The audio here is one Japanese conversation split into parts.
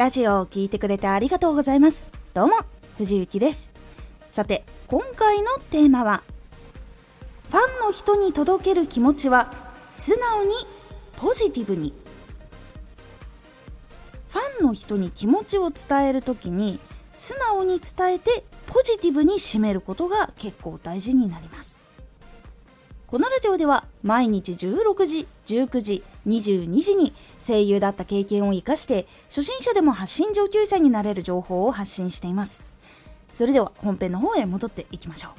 ラジオを聴いてくれてありがとうございます。どうも藤幸です。さて今回のテーマはファンの人に届ける気持ちは素直にポジティブに。ファンの人に気持ちを伝える時に素直に伝えてポジティブに締めることが結構大事になります。このラジオでは毎日16時、19時、22時に声優だった経験を活かして初心者でも発信上級者になれる情報を発信しています。それでは本編の方へ戻っていきましょう。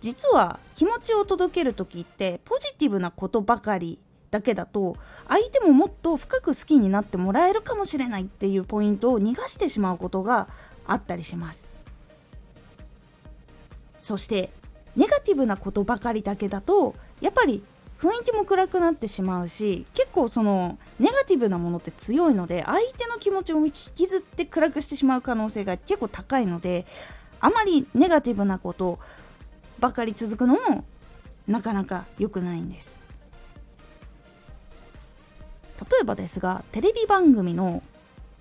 実は気持ちを届ける時ってポジティブなことばかりだけだと相手ももっと深く好きになってもらえるかもしれないっていうポイントを逃がしてしまうことがあったりしますそしてネガティブなことばかりだけだとやっぱり雰囲気も暗くなってしまうし結構そのネガティブなものって強いので相手の気持ちを引きずって暗くしてしまう可能性が結構高いのであまりネガティブなことばかり続くのもなかなか良くないんです。例えばですがテレビ番組の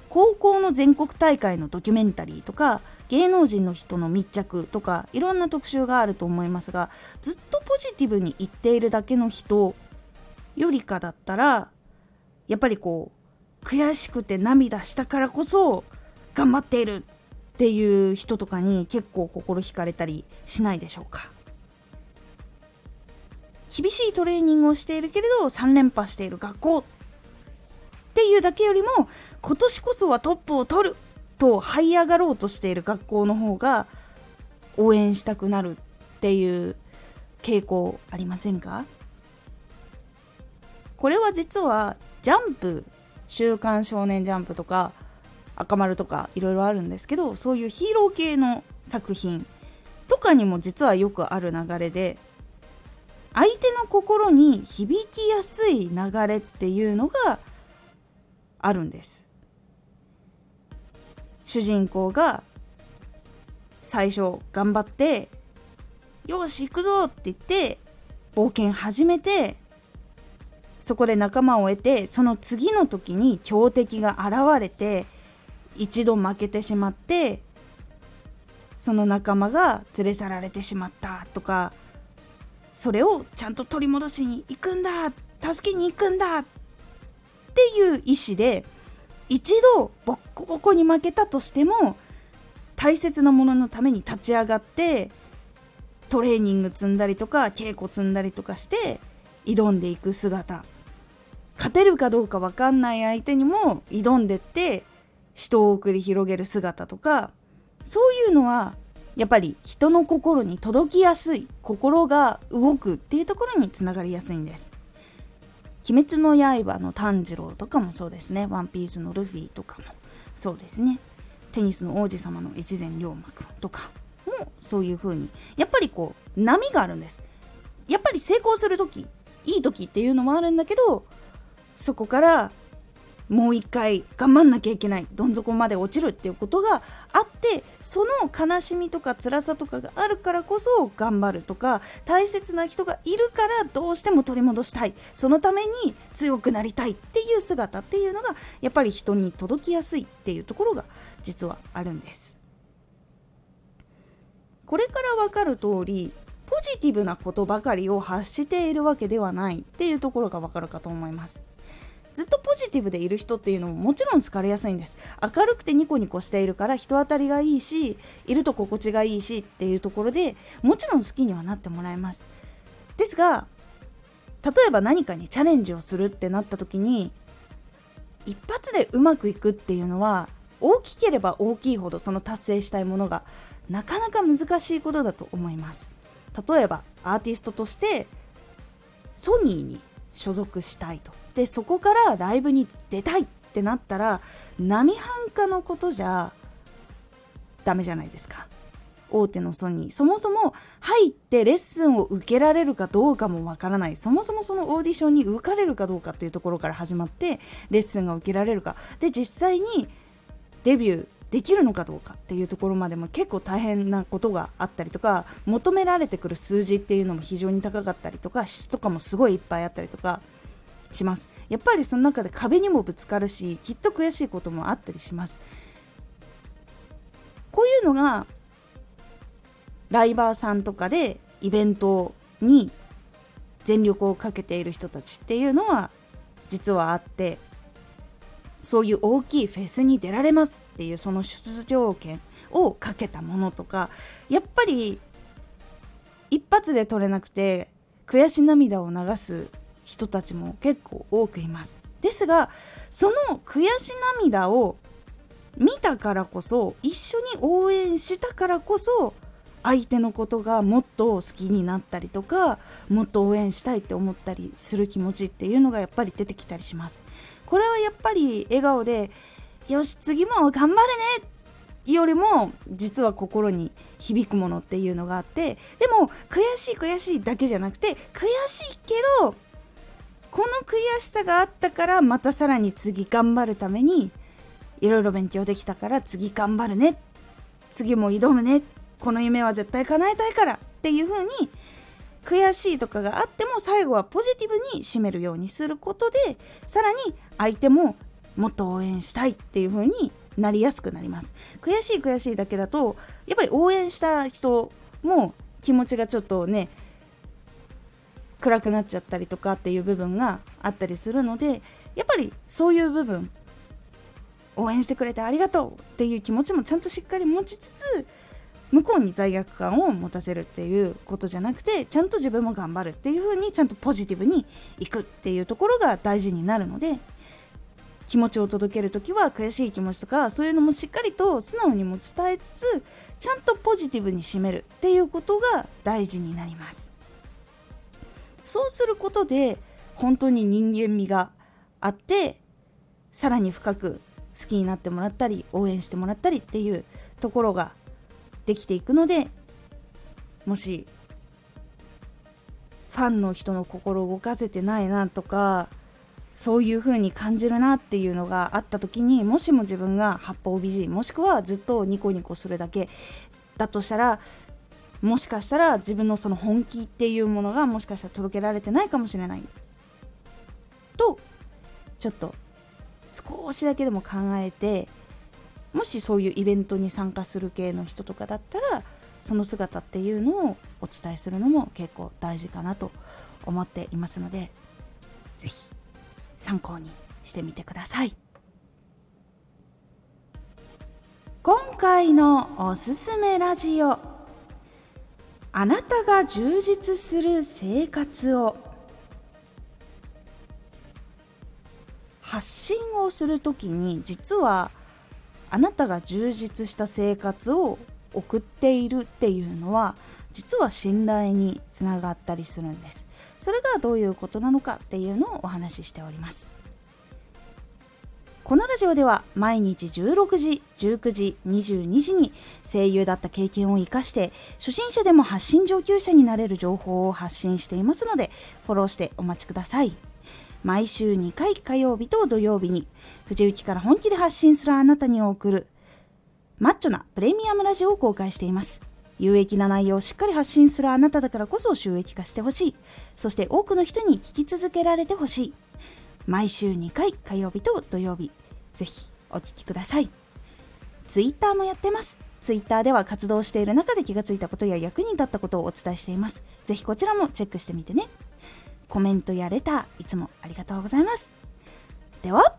高校の全国大会のドキュメンタリーとか芸能人の人の密着とかいろんな特集があると思いますがずっとポジティブに言っているだけの人よりかだったらやっぱりこう悔しくて涙したからこそ頑張っているっていう人とかに結構心惹かれたりしないでしょうか。厳しいトレーニングをしているけれど3連覇している学校っていうだけよりも今年こそはトップを取ると這い上がろうとしている学校の方が応援したくなるっていう傾向ありませんか？これは実はジャンプ「週刊少年ジャンプ」とか赤丸とかいろいろあるんですけどそういうヒーロー系の作品とかにも実はよくある流れで相手の心に響きやすい流れっていうのがあるんです。主人公が最初頑張って「よし行くぞ!」って言って冒険始めてそこで仲間を得てその次の時に強敵が現れて一度負けてしまってその仲間が連れ去られてしまったとかそれをちゃんと取り戻しに行くんだ助けに行くんだっていう意思で一度ボッコボコに負けたとしても大切なもののために立ち上がってトレーニング積んだりとか稽古積んだりとかして挑んでいく姿勝てるかどうか分かんない相手にも挑んでって死闘を繰り広げる姿とかそういうのはやっぱり人の心に届きやすい心が動くっていうところにつながりやすいんです。鬼滅の刃の炭治郎とかもそうですね。ワンピースのルフィとかもそうですね。テニスの王子様の越前龍馬くんとかもそういう風にやっぱりこう波があるんです。やっぱり成功する時いい時っていうのもあるんだけどそこからもう一回頑張んなきゃいけないどん底まで落ちるっていうことがあってその悲しみとか辛さとかがあるからこそ頑張るとか大切な人がいるからどうしても取り戻したい。そのために強くなりたいっていう姿っていうのがやっぱり人に届きやすいっていうところが実はあるんです。これから分かる通りポジティブなことばかりを発しているわけではないっていうところが分かるかと思います。ずっとポジティブでいる人っていうのももちろん好かれやすいんです。明るくてニコニコしているから人当たりがいいしいると心地がいいしっていうところでもちろん好きにはなってもらえます。ですが例えば何かにチャレンジをするってなった時に一発でうまくいくっていうのは大きければ大きいほどその達成したいものがなかなか難しいことだと思います。例えばアーティストとしてソニーに所属したいと。でそこからライブに出たいってなったら並半可のことじゃダメじゃないですか。大手のソニー。そもそも入ってレッスンを受けられるかどうかもわからない。そもそもそのオーディションに受かれるかどうかっていうところから始まってレッスンが受けられるか。で実際にデビューできるのかどうかっていうところまでも結構大変なことがあったりとか求められてくる数字っていうのも非常に高かったりとか質とかもすごいいっぱいあったりとかします。やっぱりその中で壁にもぶつかるしきっと悔しいこともあったりします。こういうのがライバーさんとかでイベントに全力をかけている人たちっていうのは実はあってそういう大きいフェスに出られますっていうその出場権をかけたものとかやっぱり一発で取れなくて悔し涙を流す人たちも結構多くいます。ですがその悔し涙を見たからこそ一緒に応援したからこそ相手のことがもっと好きになったりとかもっと応援したいって思ったりする気持ちっていうのがやっぱり出てきたりします。これはやっぱり笑顔でよし次も頑張るねよりも実は心に響くものっていうのがあってでも悔しい悔しいだけじゃなくて悔しいけどこの悔しさがあったからまたさらに次頑張るためにいろいろ勉強できたから次頑張るね。次も挑むね。この夢は絶対叶えたいからっていう風に悔しいとかがあっても最後はポジティブに締めるようにすることでさらに相手ももっと応援したいっていう風になりやすくなります。悔しい悔しいだけだとやっぱり応援した人も気持ちがちょっとね暗くなっちゃったりとかっていう部分があったりするのでやっぱりそういう部分応援してくれてありがとうっていう気持ちもちゃんとしっかり持ちつつ向こうに罪悪感を持たせるっていうことじゃなくてちゃんと自分も頑張るっていう風にちゃんとポジティブにいくっていうところが大事になるので気持ちを届ける時は悔しい気持ちとかそういうのもしっかりと素直にも伝えつつちゃんとポジティブに締めるっていうことが大事になります。そうすることで本当に人間味があってさらに深く好きになってもらったり応援してもらったりっていうところができていくのでもしファンの人の心を動かせてないなとかそういう風に感じるなっていうのがあった時にもしも自分が八方美人もしくはずっとニコニコするだけだとしたらもしかしたら自分のその本気っていうものがもしかしたら届けられてないかもしれない。とちょっと少しだけでも考えてもしそういうイベントに参加する系の人とかだったらその姿っていうのをお伝えするのも結構大事かなと思っていますので是非参考にしてみてください。今回のおすすめラジオ。あなたが充実する生活を。発信をする時に実はあなたが充実した生活を送っているっていうのは実は信頼につながったりするんですそれがどういうことなのかっていうのをお話ししておりますこのラジオでは毎日16時、19時、22時に声優だった経験を生かして初心者でも発信上級者になれる情報を発信していますのでフォローしてお待ちください。毎週2回火曜日と土曜日に藤雪から本気で発信するあなたに送るマッチョなプレミアムラジオを公開しています。有益な内容をしっかり発信するあなただからこそ収益化してほしい。そして多くの人に聞き続けられてほしい。毎週2回火曜日と土曜日、ぜひお聴きください。Twitter もやってます。Twitter では活動している中で気がついたことや役に立ったことをお伝えしています。ぜひこちらもチェックしてみてね。コメントやレターいつもありがとうございます。では、